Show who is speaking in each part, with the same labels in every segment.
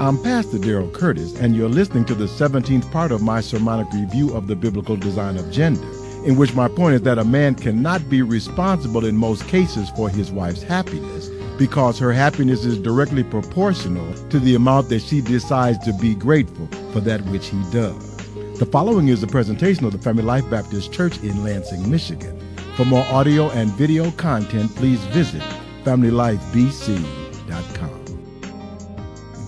Speaker 1: I'm Pastor Daryl Curtis, and you're listening to the 17th part of my sermonic review of the biblical design of gender, in which my point is that a man cannot be responsible in most cases for his wife's happiness because her happiness is directly proportional to the amount that she decides to be grateful for that which he does. The following is a presentation of the Family Life Baptist Church in Lansing, Michigan. For more audio and video content, please visit FamilyLifeBC.com.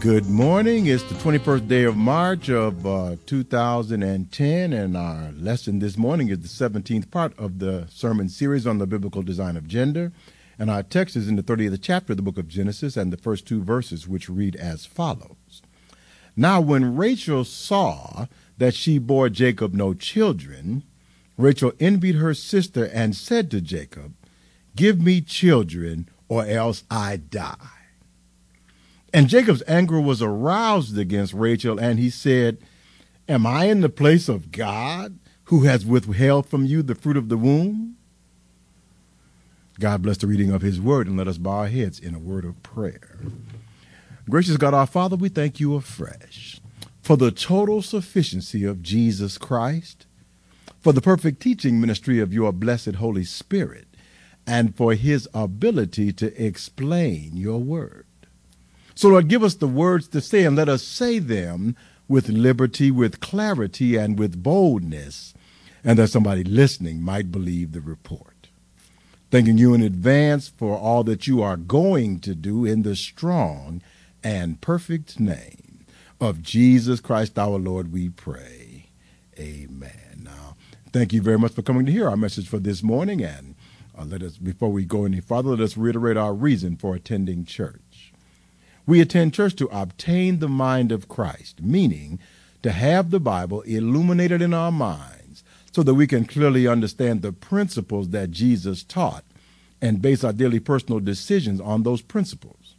Speaker 1: Good morning. It's the 21st day of March of uh, 2010, and our lesson this morning is the 17th part of the sermon series on the biblical design of gender. And our text is in the 30th chapter of the book of Genesis and the first two verses, which read as follows Now, when Rachel saw that she bore Jacob no children, Rachel envied her sister and said to Jacob, Give me children, or else I die. And Jacob's anger was aroused against Rachel, and he said, Am I in the place of God who has withheld from you the fruit of the womb? God bless the reading of his word, and let us bow our heads in a word of prayer. Gracious God, our Father, we thank you afresh for the total sufficiency of Jesus Christ, for the perfect teaching ministry of your blessed Holy Spirit, and for his ability to explain your word. So, Lord, give us the words to say and let us say them with liberty, with clarity, and with boldness, and that somebody listening might believe the report. Thanking you in advance for all that you are going to do in the strong and perfect name of Jesus Christ our Lord, we pray. Amen. Now, thank you very much for coming to hear our message for this morning. And uh, let us, before we go any farther, let us reiterate our reason for attending church. We attend church to obtain the mind of Christ, meaning to have the Bible illuminated in our minds so that we can clearly understand the principles that Jesus taught and base our daily personal decisions on those principles.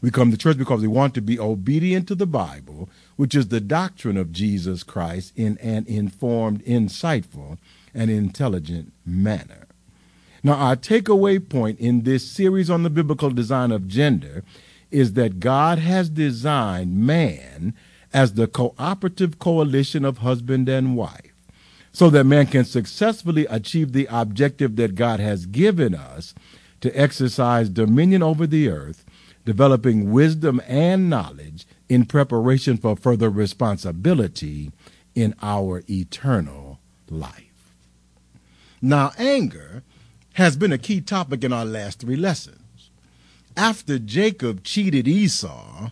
Speaker 1: We come to church because we want to be obedient to the Bible, which is the doctrine of Jesus Christ, in an informed, insightful, and intelligent manner. Now, our takeaway point in this series on the biblical design of gender is that God has designed man as the cooperative coalition of husband and wife so that man can successfully achieve the objective that God has given us to exercise dominion over the earth, developing wisdom and knowledge in preparation for further responsibility in our eternal life. Now, anger has been a key topic in our last three lessons after Jacob cheated Esau,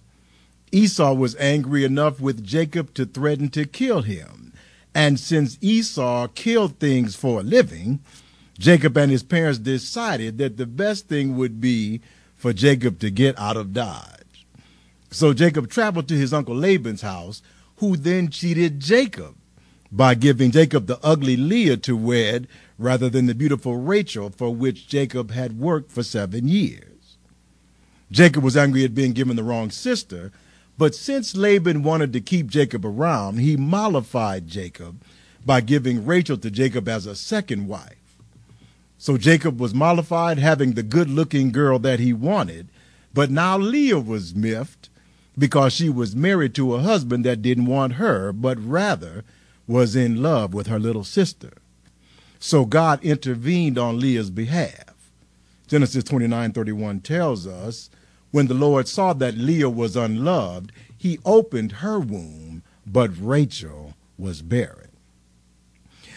Speaker 1: Esau was angry enough with Jacob to threaten to kill him. And since Esau killed things for a living, Jacob and his parents decided that the best thing would be for Jacob to get out of Dodge. So Jacob traveled to his uncle Laban's house, who then cheated Jacob by giving Jacob the ugly Leah to wed rather than the beautiful Rachel for which Jacob had worked for seven years. Jacob was angry at being given the wrong sister, but since Laban wanted to keep Jacob around, he mollified Jacob by giving Rachel to Jacob as a second wife. So Jacob was mollified having the good looking girl that he wanted, but now Leah was miffed because she was married to a husband that didn't want her, but rather was in love with her little sister. So God intervened on Leah's behalf. Genesis 29:31 tells us, when the Lord saw that Leah was unloved, he opened her womb, but Rachel was barren.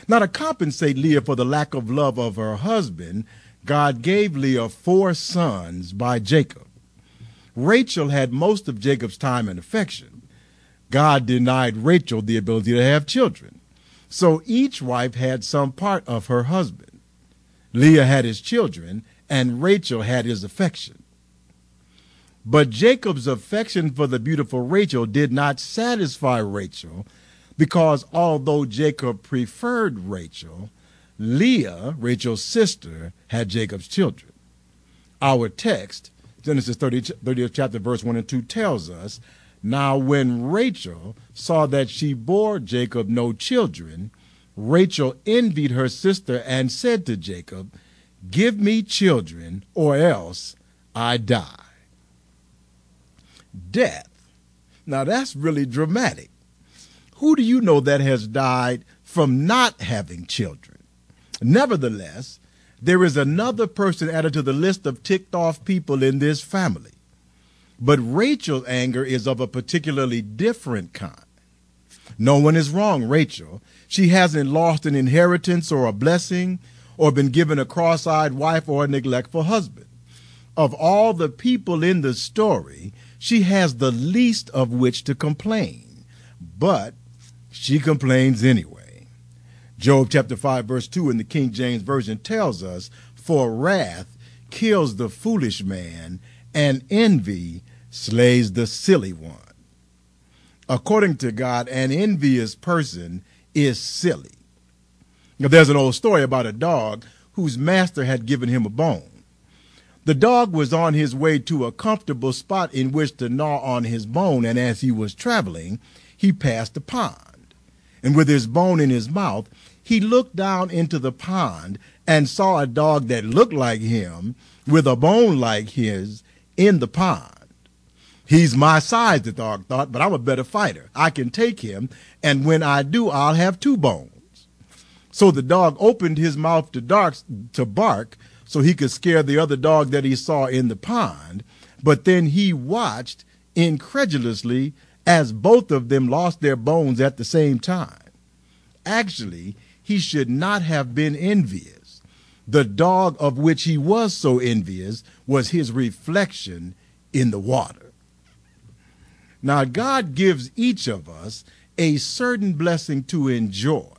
Speaker 1: Now to compensate Leah for the lack of love of her husband, God gave Leah four sons by Jacob. Rachel had most of Jacob's time and affection. God denied Rachel the ability to have children. So each wife had some part of her husband. Leah had his children, and Rachel had his affection. But Jacob's affection for the beautiful Rachel did not satisfy Rachel because although Jacob preferred Rachel, Leah, Rachel's sister, had Jacob's children. Our text, Genesis 30, 30th chapter, verse 1 and 2, tells us Now when Rachel saw that she bore Jacob no children, Rachel envied her sister and said to Jacob, Give me children, or else I die. Death Now that's really dramatic. Who do you know that has died from not having children? Nevertheless, there is another person added to the list of ticked off people in this family. But Rachel's anger is of a particularly different kind. No one is wrong, Rachel. She hasn't lost an inheritance or a blessing or been given a cross eyed wife or a neglectful husband. Of all the people in the story, she has the least of which to complain. But she complains anyway. Job chapter 5, verse 2 in the King James Version tells us, For wrath kills the foolish man, and envy slays the silly one. According to God, an envious person is silly. There's an old story about a dog whose master had given him a bone. The dog was on his way to a comfortable spot in which to gnaw on his bone, and as he was traveling, he passed a pond. And with his bone in his mouth, he looked down into the pond and saw a dog that looked like him with a bone like his in the pond. He's my size, the dog thought, but I'm a better fighter. I can take him, and when I do, I'll have two bones. So the dog opened his mouth to, dark, to bark so he could scare the other dog that he saw in the pond. But then he watched incredulously as both of them lost their bones at the same time. Actually, he should not have been envious. The dog of which he was so envious was his reflection in the water. Now, God gives each of us a certain blessing to enjoy.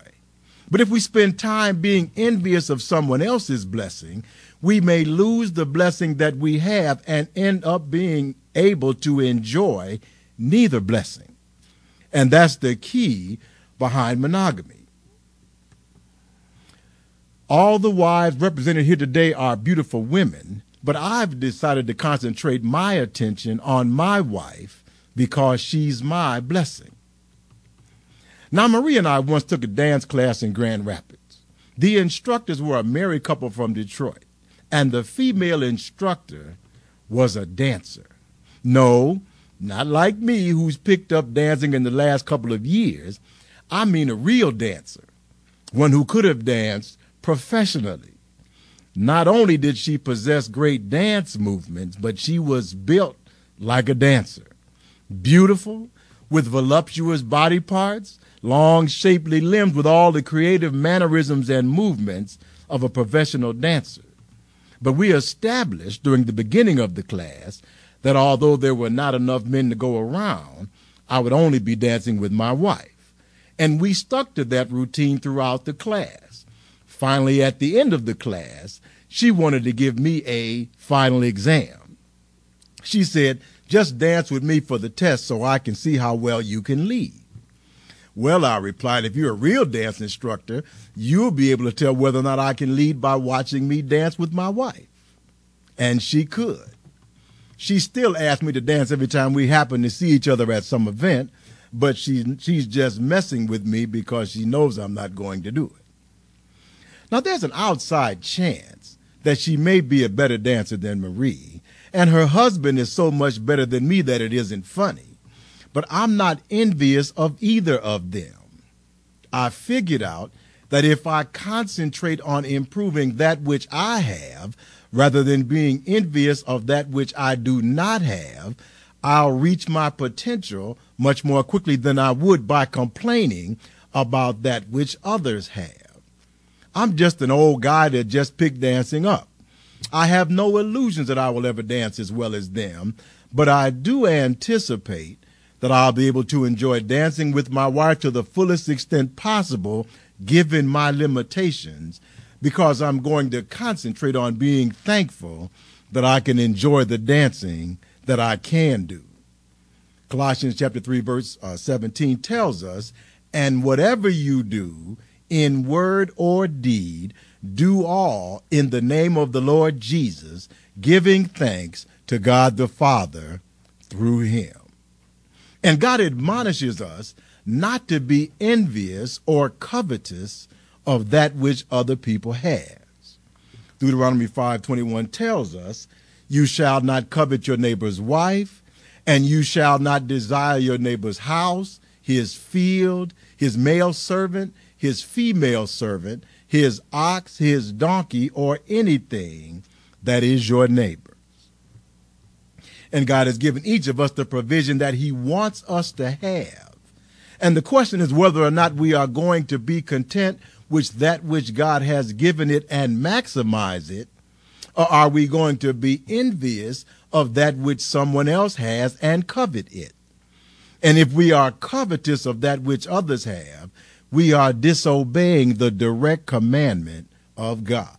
Speaker 1: But if we spend time being envious of someone else's blessing, we may lose the blessing that we have and end up being able to enjoy neither blessing. And that's the key behind monogamy. All the wives represented here today are beautiful women, but I've decided to concentrate my attention on my wife because she's my blessing. Now, Marie and I once took a dance class in Grand Rapids. The instructors were a married couple from Detroit, and the female instructor was a dancer. No, not like me, who's picked up dancing in the last couple of years. I mean a real dancer, one who could have danced professionally. Not only did she possess great dance movements, but she was built like a dancer. Beautiful, with voluptuous body parts, long, shapely limbs with all the creative mannerisms and movements of a professional dancer. But we established during the beginning of the class that although there were not enough men to go around, I would only be dancing with my wife. And we stuck to that routine throughout the class. Finally, at the end of the class, she wanted to give me a final exam. She said, just dance with me for the test so I can see how well you can lead. Well, I replied, if you're a real dance instructor, you'll be able to tell whether or not I can lead by watching me dance with my wife. And she could. She still asked me to dance every time we happen to see each other at some event, but she, she's just messing with me because she knows I'm not going to do it. Now, there's an outside chance that she may be a better dancer than Marie, and her husband is so much better than me that it isn't funny but I'm not envious of either of them. I figured out that if I concentrate on improving that which I have, rather than being envious of that which I do not have, I'll reach my potential much more quickly than I would by complaining about that which others have. I'm just an old guy that just picked dancing up. I have no illusions that I will ever dance as well as them, but I do anticipate that I'll be able to enjoy dancing with my wife to the fullest extent possible, given my limitations, because I'm going to concentrate on being thankful that I can enjoy the dancing that I can do. Colossians chapter 3 verse uh, 17 tells us, and whatever you do in word or deed, do all in the name of the Lord Jesus, giving thanks to God the Father through him. And God admonishes us not to be envious or covetous of that which other people has. Deuteronomy 5:21 tells us, "You shall not covet your neighbor's wife, And you shall not desire your neighbor's house, his field, his male servant, his female servant, his ox, his donkey, or anything that is your neighbor's. And God has given each of us the provision that he wants us to have. And the question is whether or not we are going to be content with that which God has given it and maximize it, or are we going to be envious of that which someone else has and covet it? And if we are covetous of that which others have, we are disobeying the direct commandment of God.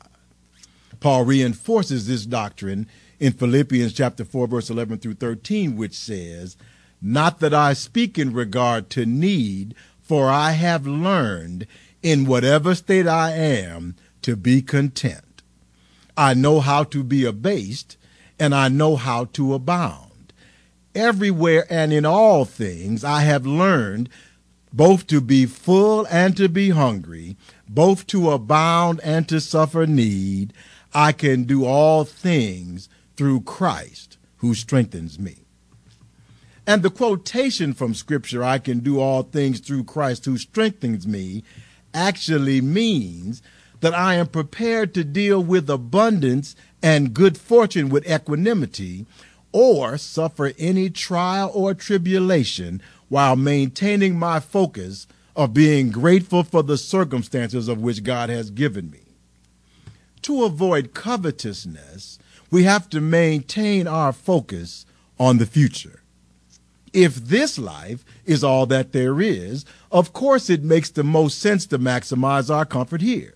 Speaker 1: Paul reinforces this doctrine in Philippians chapter 4 verse 11 through 13 which says, "Not that I speak in regard to need, for I have learned in whatever state I am to be content. I know how to be abased and I know how to abound. Everywhere and in all things I have learned both to be full and to be hungry, both to abound and to suffer need. I can do all things through Christ who strengthens me. And the quotation from Scripture, I can do all things through Christ who strengthens me, actually means that I am prepared to deal with abundance and good fortune with equanimity, or suffer any trial or tribulation while maintaining my focus of being grateful for the circumstances of which God has given me. To avoid covetousness, we have to maintain our focus on the future. If this life is all that there is, of course it makes the most sense to maximize our comfort here.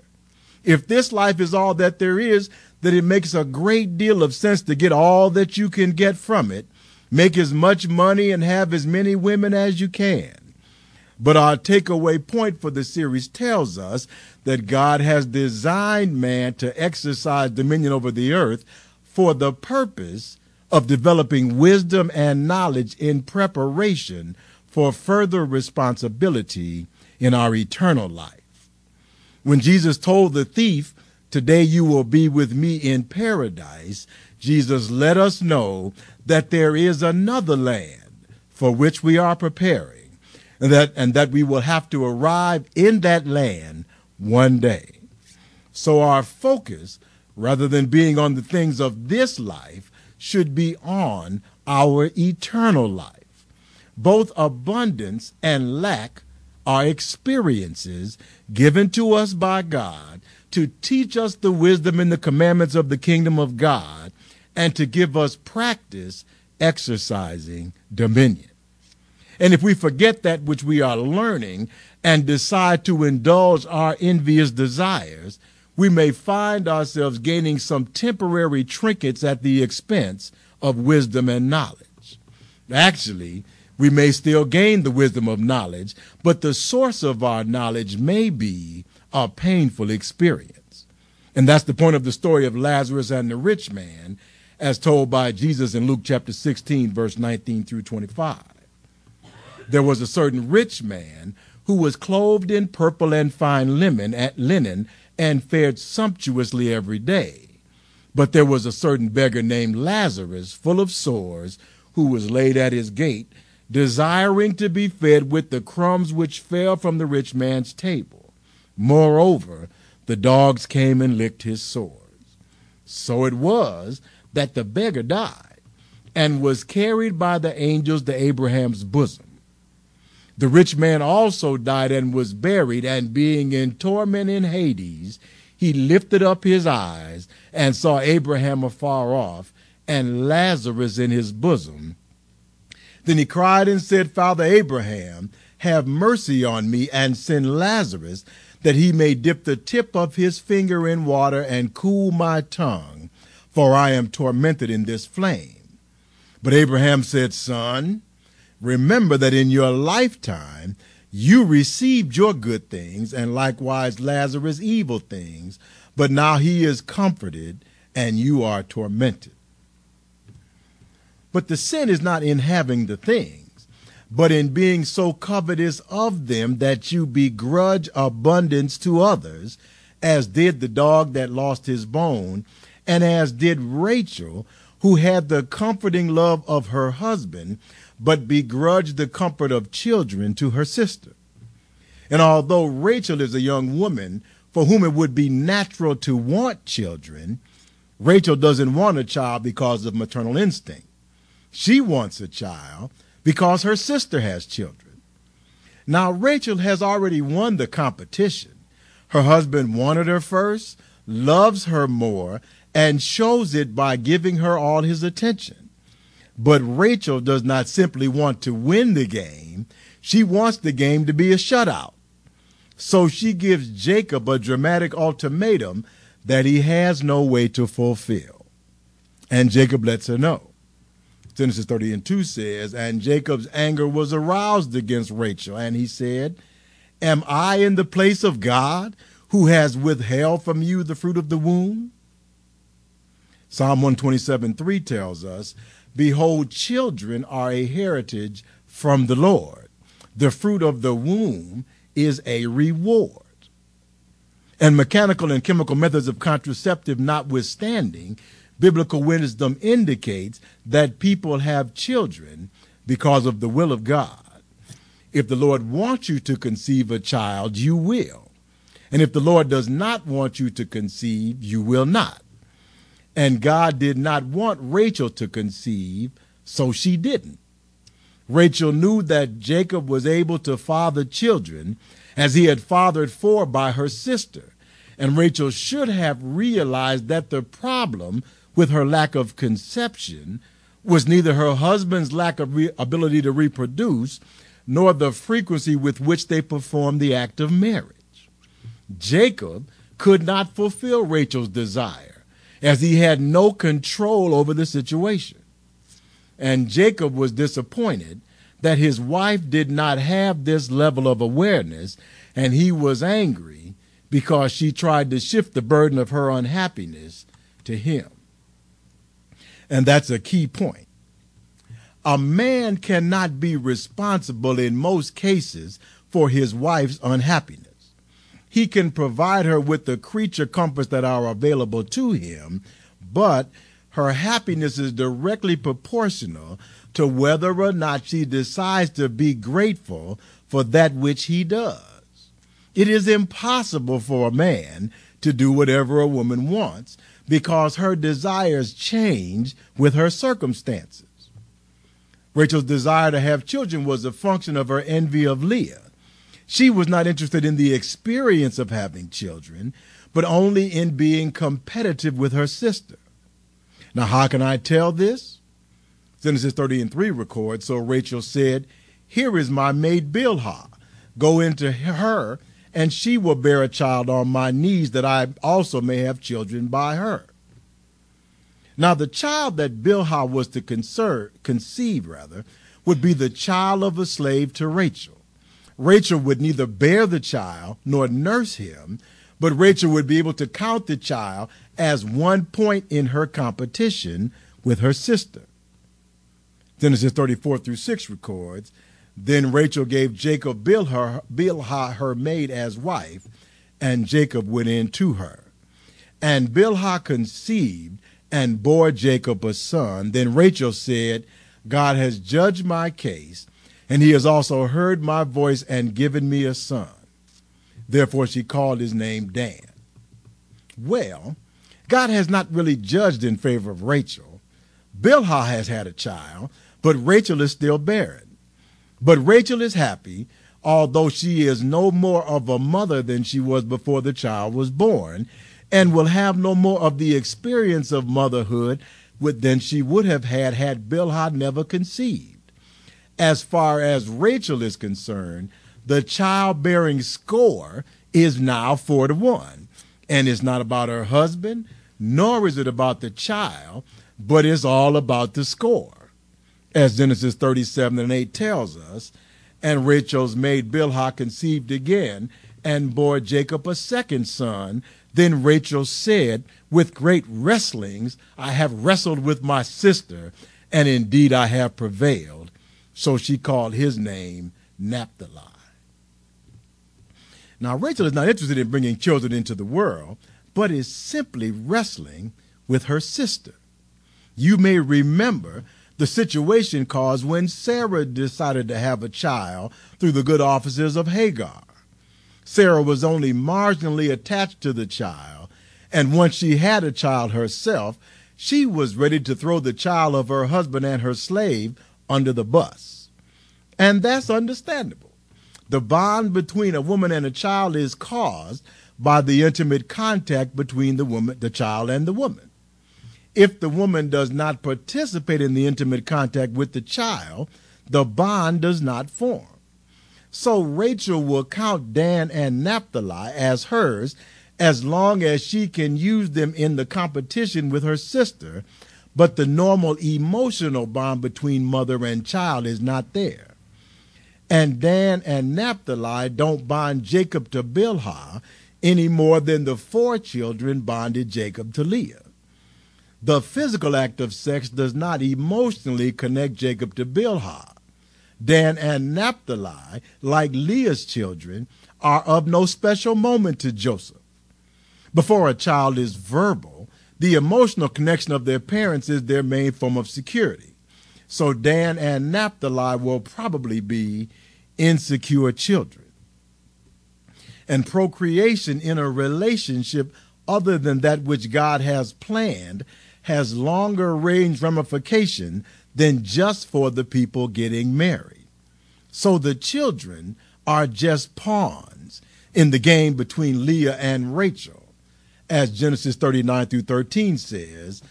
Speaker 1: If this life is all that there is, then it makes a great deal of sense to get all that you can get from it, make as much money, and have as many women as you can. But our takeaway point for the series tells us that God has designed man to exercise dominion over the earth for the purpose of developing wisdom and knowledge in preparation for further responsibility in our eternal life. When Jesus told the thief, Today you will be with me in paradise, Jesus let us know that there is another land for which we are preparing, and that, and that we will have to arrive in that land one day. So our focus, rather than being on the things of this life, should be on our eternal life. Both abundance and lack are experiences given to us by God to teach us the wisdom and the commandments of the kingdom of God and to give us practice exercising dominion. And if we forget that which we are learning and decide to indulge our envious desires, we may find ourselves gaining some temporary trinkets at the expense of wisdom and knowledge. Actually, we may still gain the wisdom of knowledge, but the source of our knowledge may be a painful experience. And that's the point of the story of Lazarus and the rich man, as told by Jesus in Luke chapter 16, verse 19 through 25. There was a certain rich man who was clothed in purple and fine linen, linen and fared sumptuously every day. But there was a certain beggar named Lazarus, full of sores, who was laid at his gate, desiring to be fed with the crumbs which fell from the rich man's table. Moreover, the dogs came and licked his sores. So it was that the beggar died and was carried by the angels to Abraham's bosom. The rich man also died and was buried, and being in torment in Hades, he lifted up his eyes and saw Abraham afar off and Lazarus in his bosom. Then he cried and said, Father Abraham, have mercy on me and send Lazarus that he may dip the tip of his finger in water and cool my tongue, for I am tormented in this flame. But Abraham said, Son, remember that in your lifetime you received your good things, and likewise Lazarus evil things, but now he is comforted, and you are tormented. But the sin is not in having the things, but in being so covetous of them that you begrudge abundance to others, as did the dog that lost his bone, and as did Rachel, who had the comforting love of her husband, but begrudged the comfort of children to her sister. And although Rachel is a young woman for whom it would be natural to want children, Rachel doesn't want a child because of maternal instinct. She wants a child because her sister has children. Now, Rachel has already won the competition. Her husband wanted her first, loves her more, and shows it by giving her all his attention. But Rachel does not simply want to win the game, she wants the game to be a shutout. So she gives Jacob a dramatic ultimatum that he has no way to fulfill. And Jacob lets her know. Genesis 30 and 2 says, And Jacob's anger was aroused against Rachel, and he said, Am I in the place of God who has withheld from you the fruit of the womb? Psalm 127 3 tells us, Behold, children are a heritage from the Lord. The fruit of the womb is a reward. And mechanical and chemical methods of contraceptive notwithstanding, biblical wisdom indicates that people have children because of the will of God. If the Lord wants you to conceive a child, you will. And if the Lord does not want you to conceive, you will not. And God did not want Rachel to conceive, so she didn't. Rachel knew that Jacob was able to father children as he had fathered four by her sister. And Rachel should have realized that the problem with her lack of conception was neither her husband's lack of re- ability to reproduce nor the frequency with which they performed the act of marriage. Jacob could not fulfill Rachel's desire as he had no control over the situation. And Jacob was disappointed that his wife did not have this level of awareness, and he was angry because she tried to shift the burden of her unhappiness to him. And that's a key point. A man cannot be responsible in most cases for his wife's unhappiness. He can provide her with the creature comforts that are available to him, but her happiness is directly proportional to whether or not she decides to be grateful for that which he does. It is impossible for a man to do whatever a woman wants because her desires change with her circumstances. Rachel's desire to have children was a function of her envy of Leah. She was not interested in the experience of having children, but only in being competitive with her sister. Now, how can I tell this? Genesis 30 and 3 records, So Rachel said, Here is my maid Bilhah. Go into her, and she will bear a child on my knees, that I also may have children by her. Now, the child that Bilhah was to conceive, rather, would be the child of a slave to Rachel. Rachel would neither bear the child nor nurse him, but Rachel would be able to count the child as one point in her competition with her sister. Genesis 34 through 6 records, Then Rachel gave Jacob Bilhah, Bilhah her maid as wife, and Jacob went in to her. And Bilhah conceived and bore Jacob a son. Then Rachel said, God has judged my case, and he has also heard my voice and given me a son. Therefore she called his name Dan. Well, God has not really judged in favor of Rachel. Bilhah has had a child, but Rachel is still barren. But Rachel is happy, although she is no more of a mother than she was before the child was born, and will have no more of the experience of motherhood than she would have had had Bilhah never conceived. As far as Rachel is concerned, the childbearing score is now four to one. And it's not about her husband, nor is it about the child, but it's all about the score. As Genesis 37 and 8 tells us, and Rachel's maid Bilhah conceived again and bore Jacob a second son, then Rachel said, With great wrestlings I have wrestled with my sister, and indeed I have prevailed. So she called his name Naphtali. Now, Rachel is not interested in bringing children into the world, but is simply wrestling with her sister. You may remember the situation caused when Sarah decided to have a child through the good offices of Hagar. Sarah was only marginally attached to the child, and once she had a child herself, she was ready to throw the child of her husband and her slave under the bus. And that's understandable. The bond between a woman and a child is caused by the intimate contact between the woman, the child and the woman. If the woman does not participate in the intimate contact with the child, the bond does not form. So Rachel will count Dan and Naphtali as hers as long as she can use them in the competition with her sister, but the normal emotional bond between mother and child is not there. And Dan and Naphtali don't bond Jacob to Bilhah any more than the four children bonded Jacob to Leah. The physical act of sex does not emotionally connect Jacob to Bilhah. Dan and Naphtali, like Leah's children, are of no special moment to Joseph. Before a child is verbal, the emotional connection of their parents is their main form of security. So Dan and Naphtali will probably be insecure children. And procreation in a relationship other than that which God has planned has longer range ramification than just for the people getting married. So the children are just pawns in the game between Leah and Rachel. As Genesis 39 through 13 says,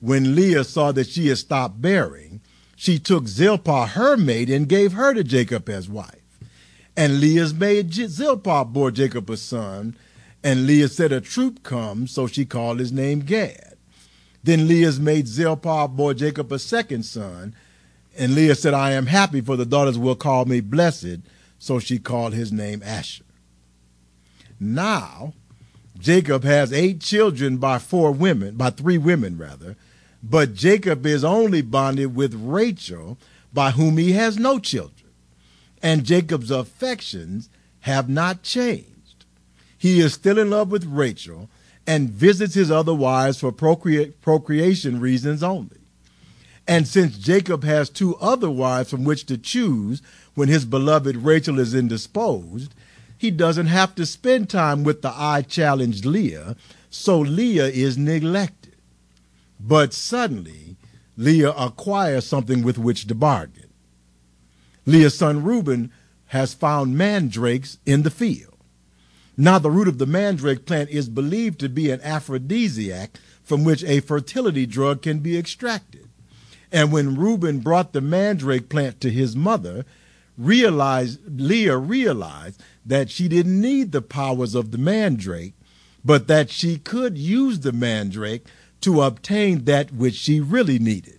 Speaker 1: when Leah saw that she had stopped bearing, she took Zilpah, her maid, and gave her to Jacob as wife. And Leah's maid Zilpah bore Jacob a son, and Leah said, A troop comes, so she called his name Gad. Then Leah's maid Zilpah bore Jacob a second son, and Leah said, I am happy, for the daughters will call me blessed. So she called his name Asher. Now, Jacob has eight children by four women, by three women rather, but Jacob is only bonded with Rachel, by whom he has no children. And Jacob's affections have not changed. He is still in love with Rachel, and visits his other wives for procrea- procreation reasons only. And since Jacob has two other wives from which to choose when his beloved Rachel is indisposed, he doesn't have to spend time with the eye challenged Leah, so Leah is neglected. But suddenly, Leah acquires something with which to bargain. Leah's son Reuben has found mandrakes in the field. Now, the root of the mandrake plant is believed to be an aphrodisiac from which a fertility drug can be extracted. And when Reuben brought the mandrake plant to his mother, realized, Leah realized that she didn't need the powers of the mandrake, but that she could use the mandrake to obtain that which she really needed.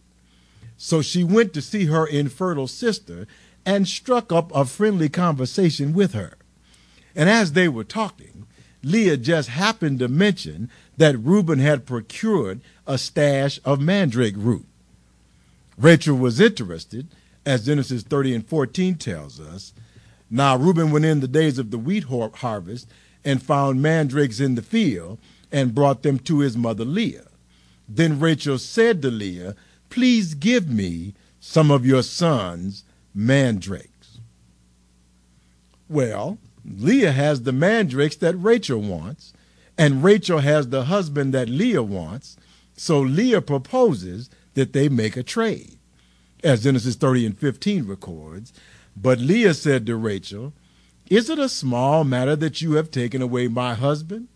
Speaker 1: So she went to see her infertile sister and struck up a friendly conversation with her. And as they were talking, Leah just happened to mention that Reuben had procured a stash of mandrake root. Rachel was interested, as Genesis 30 and 14 tells us. Now Reuben went in the days of the wheat harvest and found mandrakes in the field and brought them to his mother Leah. Then Rachel said to Leah, Please give me some of your son's mandrakes. Well, Leah has the mandrakes that Rachel wants, and Rachel has the husband that Leah wants. So Leah proposes that they make a trade, as Genesis 30 and 15 records. But Leah said to Rachel, Is it a small matter that you have taken away my husband?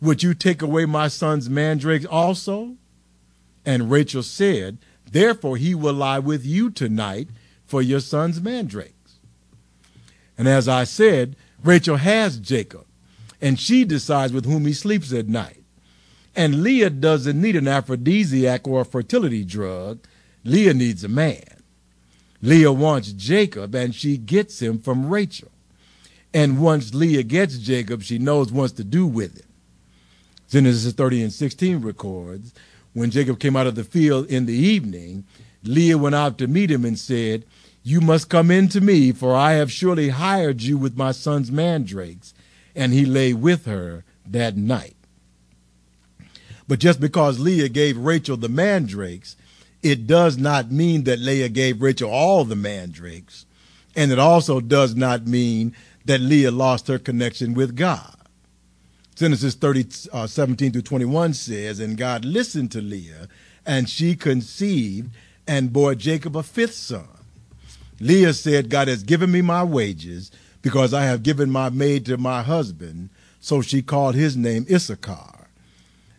Speaker 1: Would you take away my son's mandrakes also? And Rachel said, Therefore he will lie with you tonight for your son's mandrakes. And as I said, Rachel has Jacob, and she decides with whom he sleeps at night. And Leah doesn't need an aphrodisiac or a fertility drug. Leah needs a man. Leah wants Jacob, and she gets him from Rachel. And once Leah gets Jacob, she knows what to do with him. Genesis 30 and 16 records when Jacob came out of the field in the evening, Leah went out to meet him and said, you must come in to me, for I have surely hired you with my son's mandrakes. And he lay with her that night. But just because Leah gave Rachel the mandrakes, it does not mean that Leah gave Rachel all the mandrakes, and it also does not mean that Leah lost her connection with God. Genesis 30, uh, 17 through 21 says, And God listened to Leah, and she conceived and bore Jacob a fifth son. Leah said, God has given me my wages because I have given my maid to my husband. So she called his name Issachar.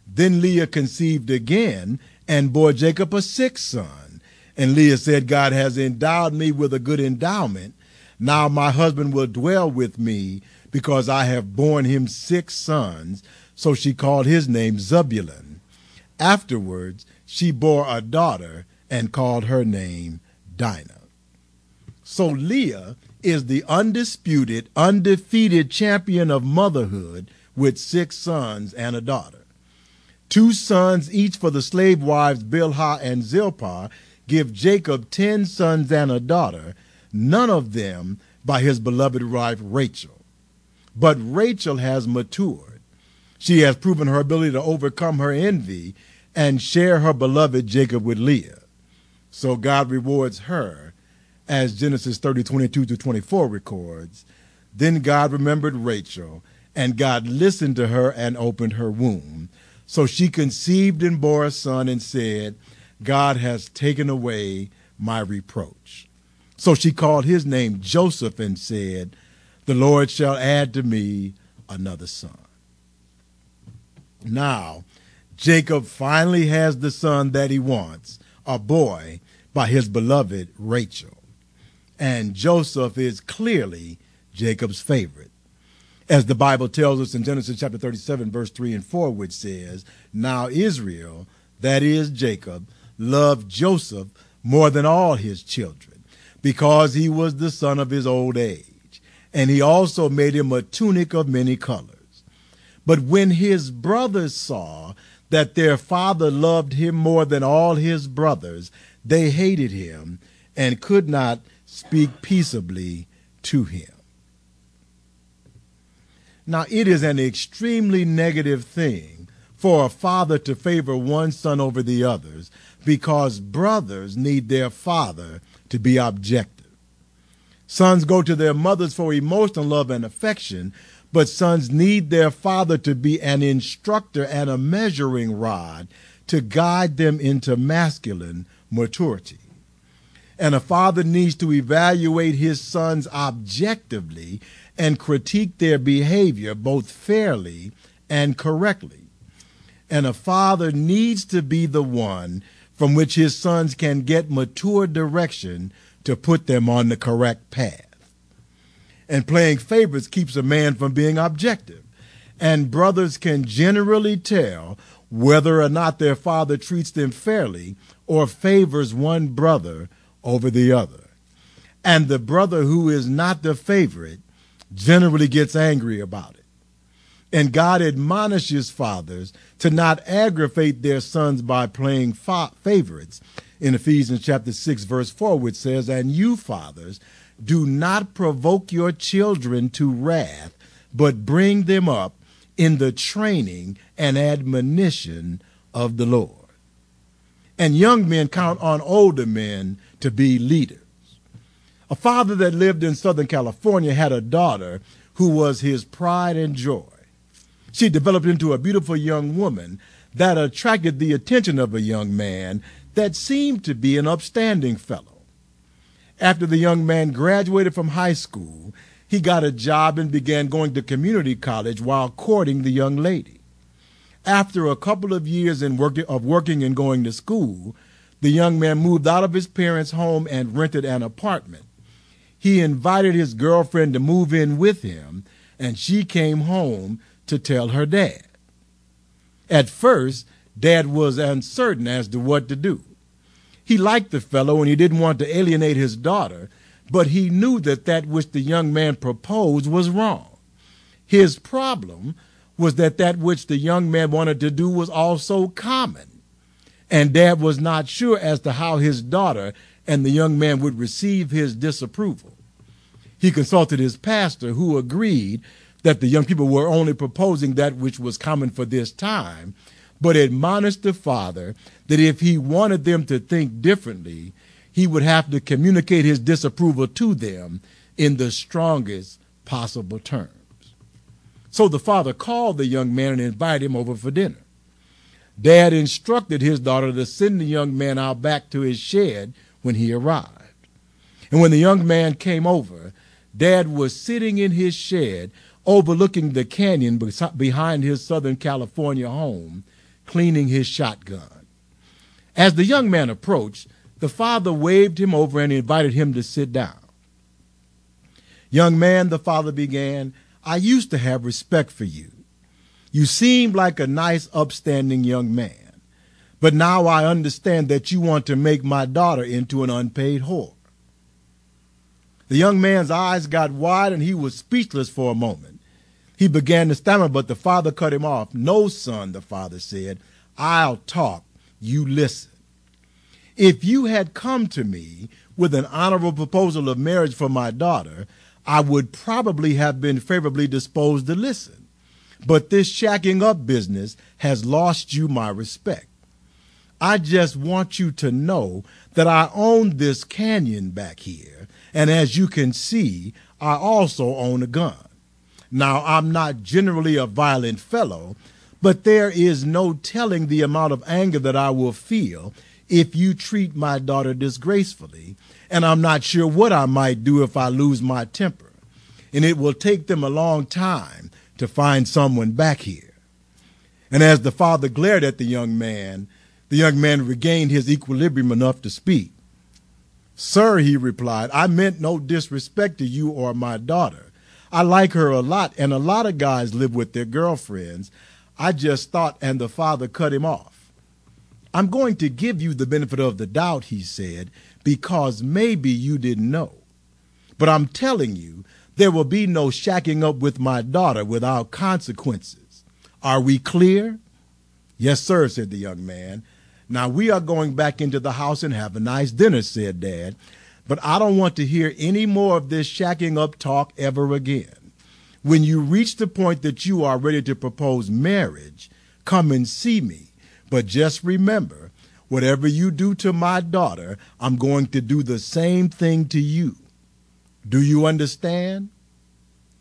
Speaker 1: Then Leah conceived again and bore Jacob a sixth son. And Leah said, God has endowed me with a good endowment. Now my husband will dwell with me because I have borne him six sons. So she called his name Zebulun. Afterwards, she bore a daughter and called her name Dinah. So Leah is the undisputed, undefeated champion of motherhood with six sons and a daughter. Two sons each for the slave wives Bilhah and Zilpah give Jacob ten sons and a daughter, none of them by his beloved wife Rachel. But Rachel has matured. She has proven her ability to overcome her envy and share her beloved Jacob with Leah. So God rewards her as Genesis 30, 22 to 24 records. Then God remembered Rachel, and God listened to her and opened her womb. So she conceived and bore a son and said, God has taken away my reproach. So she called his name Joseph and said, The Lord shall add to me another son. Now, Jacob finally has the son that he wants, a boy, by his beloved Rachel and Joseph is clearly Jacob's favorite. As the Bible tells us in Genesis chapter 37, verse 3 and 4, which says, Now Israel, that is Jacob, loved Joseph more than all his children, because he was the son of his old age. And he also made him a tunic of many colors. But when his brothers saw that their father loved him more than all his brothers, they hated him and could not speak peaceably to him. Now, it is an extremely negative thing for a father to favor one son over the others because brothers need their father to be objective. Sons go to their mothers for emotional love and affection, but sons need their father to be an instructor and a measuring rod to guide them into masculine maturity. And a father needs to evaluate his sons objectively and critique their behavior both fairly and correctly. And a father needs to be the one from which his sons can get mature direction to put them on the correct path. And playing favorites keeps a man from being objective. And brothers can generally tell whether or not their father treats them fairly or favors one brother over the other. And the brother who is not the favorite generally gets angry about it. And God admonishes fathers to not aggravate their sons by playing fa- favorites in Ephesians chapter 6 verse 4 which says, "And you fathers, do not provoke your children to wrath, but bring them up in the training and admonition of the Lord." And young men count on older men to be leaders. A father that lived in Southern California had a daughter who was his pride and joy. She developed into a beautiful young woman that attracted the attention of a young man that seemed to be an upstanding fellow. After the young man graduated from high school, he got a job and began going to community college while courting the young lady. After a couple of years work, of working and going to school, the young man moved out of his parents' home and rented an apartment. He invited his girlfriend to move in with him, and she came home to tell her dad. At first, dad was uncertain as to what to do. He liked the fellow and he didn't want to alienate his daughter, but he knew that that which the young man proposed was wrong. His problem was that that which the young man wanted to do was also common and dad was not sure as to how his daughter and the young man would receive his disapproval. He consulted his pastor, who agreed that the young people were only proposing that which was common for this time, but admonished the father that if he wanted them to think differently, he would have to communicate his disapproval to them in the strongest possible terms. So the father called the young man and invited him over for dinner. Dad instructed his daughter to send the young man out back to his shed when he arrived. And when the young man came over, Dad was sitting in his shed overlooking the canyon behind his Southern California home, cleaning his shotgun. As the young man approached, the father waved him over and invited him to sit down. Young man, the father began, I used to have respect for you. You seemed like a nice, upstanding young man. But now I understand that you want to make my daughter into an unpaid whore. The young man's eyes got wide and he was speechless for a moment. He began to stammer, but the father cut him off. No, son, the father said, I'll talk, you listen. If you had come to me with an honorable proposal of marriage for my daughter, I would probably have been favorably disposed to listen. But this shacking up business has lost you my respect. I just want you to know that I own this canyon back here, and as you can see, I also own a gun. Now, I'm not generally a violent fellow, but there is no telling the amount of anger that I will feel if you treat my daughter disgracefully, and I'm not sure what I might do if I lose my temper. And it will take them a long time to find someone back here. And as the father glared at the young man, the young man regained his equilibrium enough to speak. Sir, he replied, I meant no disrespect to you or my daughter. I like her a lot, and a lot of guys live with their girlfriends. I just thought, and the father cut him off. I'm going to give you the benefit of the doubt, he said, because maybe you didn't know. But I'm telling you, there will be no shacking up with my daughter without consequences. Are we clear? Yes, sir, said the young man. Now we are going back into the house and have a nice dinner, said Dad. But I don't want to hear any more of this shacking up talk ever again. When you reach the point that you are ready to propose marriage, come and see me but just remember, whatever you do to my daughter, I'm going to do the same thing to you. Do you understand?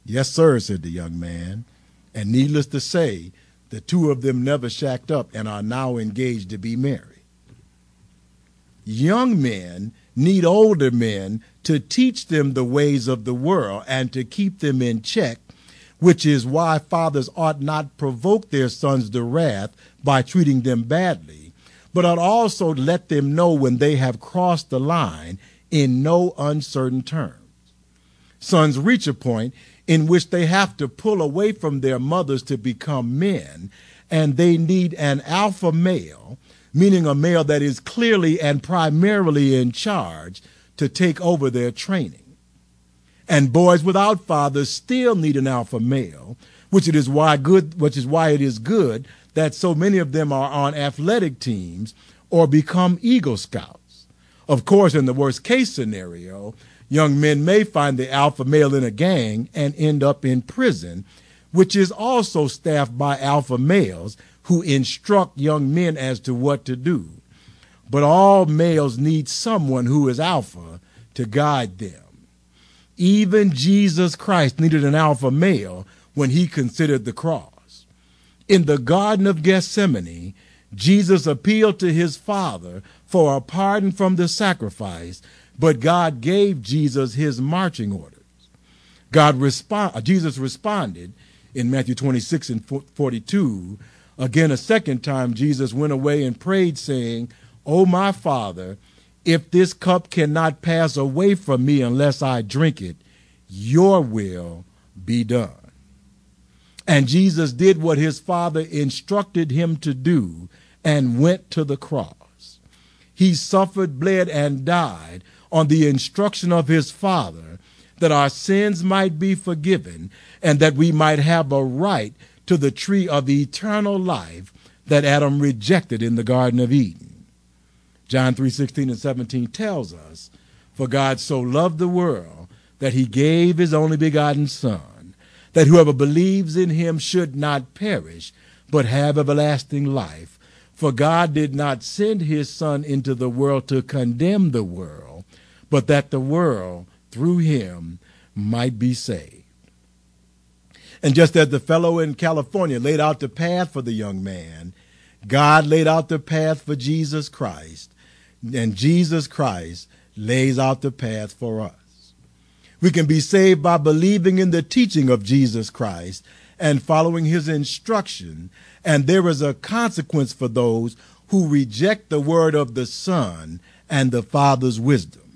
Speaker 1: Yes, sir, said the young man. And needless to say, the two of them never shacked up and are now engaged to be married. Young men need older men to teach them the ways of the world and to keep them in check which is why fathers ought not provoke their sons to wrath by treating them badly, but ought also let them know when they have crossed the line in no uncertain terms. Sons reach a point in which they have to pull away from their mothers to become men, and they need an alpha male, meaning a male that is clearly and primarily in charge, to take over their training. And boys without fathers still need an alpha male, which it is why good which is why it is good that so many of them are on athletic teams or become Eagle Scouts. Of course, in the worst case scenario, young men may find the alpha male in a gang and end up in prison, which is also staffed by alpha males who instruct young men as to what to do. But all males need someone who is alpha to guide them. Even Jesus Christ needed an alpha male when he considered the cross. In the Garden of Gethsemane, Jesus appealed to his Father for a pardon from the sacrifice, but God gave Jesus his marching orders. God respond, uh, Jesus responded in Matthew 26 and 42. Again, a second time, Jesus went away and prayed, saying, O my Father, if this cup cannot pass away from me unless I drink it, your will be done. And Jesus did what his Father instructed him to do and went to the cross. He suffered, bled, and died on the instruction of his Father that our sins might be forgiven and that we might have a right to the tree of eternal life that Adam rejected in the Garden of Eden. John 3:16 and 17 tells us, "For God so loved the world that he gave his only begotten son, that whoever believes in him should not perish, but have everlasting life. For God did not send his Son into the world to condemn the world, but that the world, through him, might be saved. And just as the fellow in California laid out the path for the young man, God laid out the path for Jesus Christ, and Jesus Christ lays out the path for us. We can be saved by believing in the teaching of Jesus Christ and following his instruction, and there is a consequence for those who reject the word of the Son and the Father's wisdom.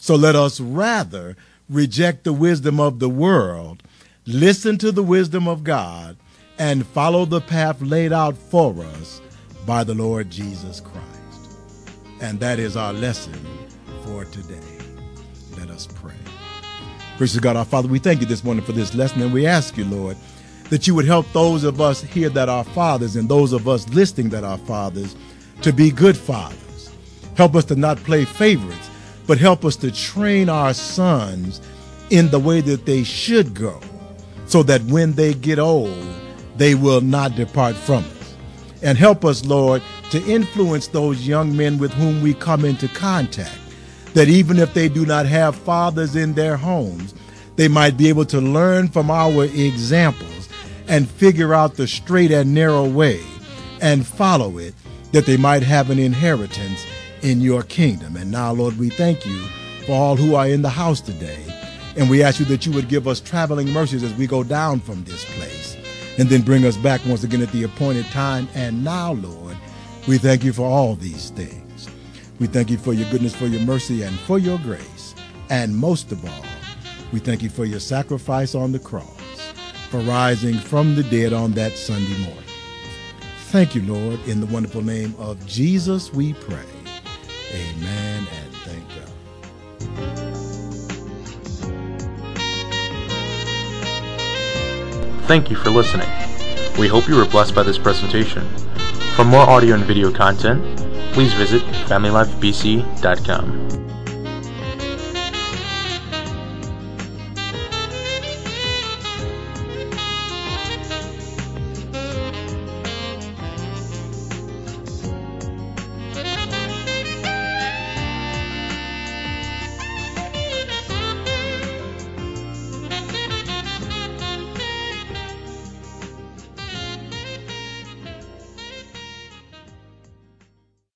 Speaker 1: So let us rather reject the wisdom of the world, listen to the wisdom of God, and follow the path laid out for us by the Lord Jesus Christ. And that is our lesson for today. Let us pray. Gracious God, our Father, we thank you this morning for this lesson, and we ask you, Lord, that you would help those of us here that are fathers and those of us listening that are fathers to be good fathers. Help us to not play favorites, but help us to train our sons in the way that they should go, so that when they get old, they will not depart from us. And help us, Lord, to influence those young men with whom we come into contact, that even if they do not have fathers in their homes, they might be able to learn from our examples and figure out the straight and narrow way and follow it, that they might have an inheritance in your kingdom. And now, Lord, we thank you for all who are in the house today. And we ask you that you would give us traveling mercies as we go down from this place and then bring us back once again at the appointed time. And now, Lord, we thank you for all these things. We thank you for your goodness, for your mercy, and for your grace. And most of all, we thank you for your sacrifice on the cross, for rising from the dead on that Sunday morning. Thank you, Lord. In the wonderful name of Jesus, we pray. Amen and thank God.
Speaker 2: Thank you for listening. We hope you were blessed by this presentation. For more audio and video content, please visit FamilyLifeBC.com.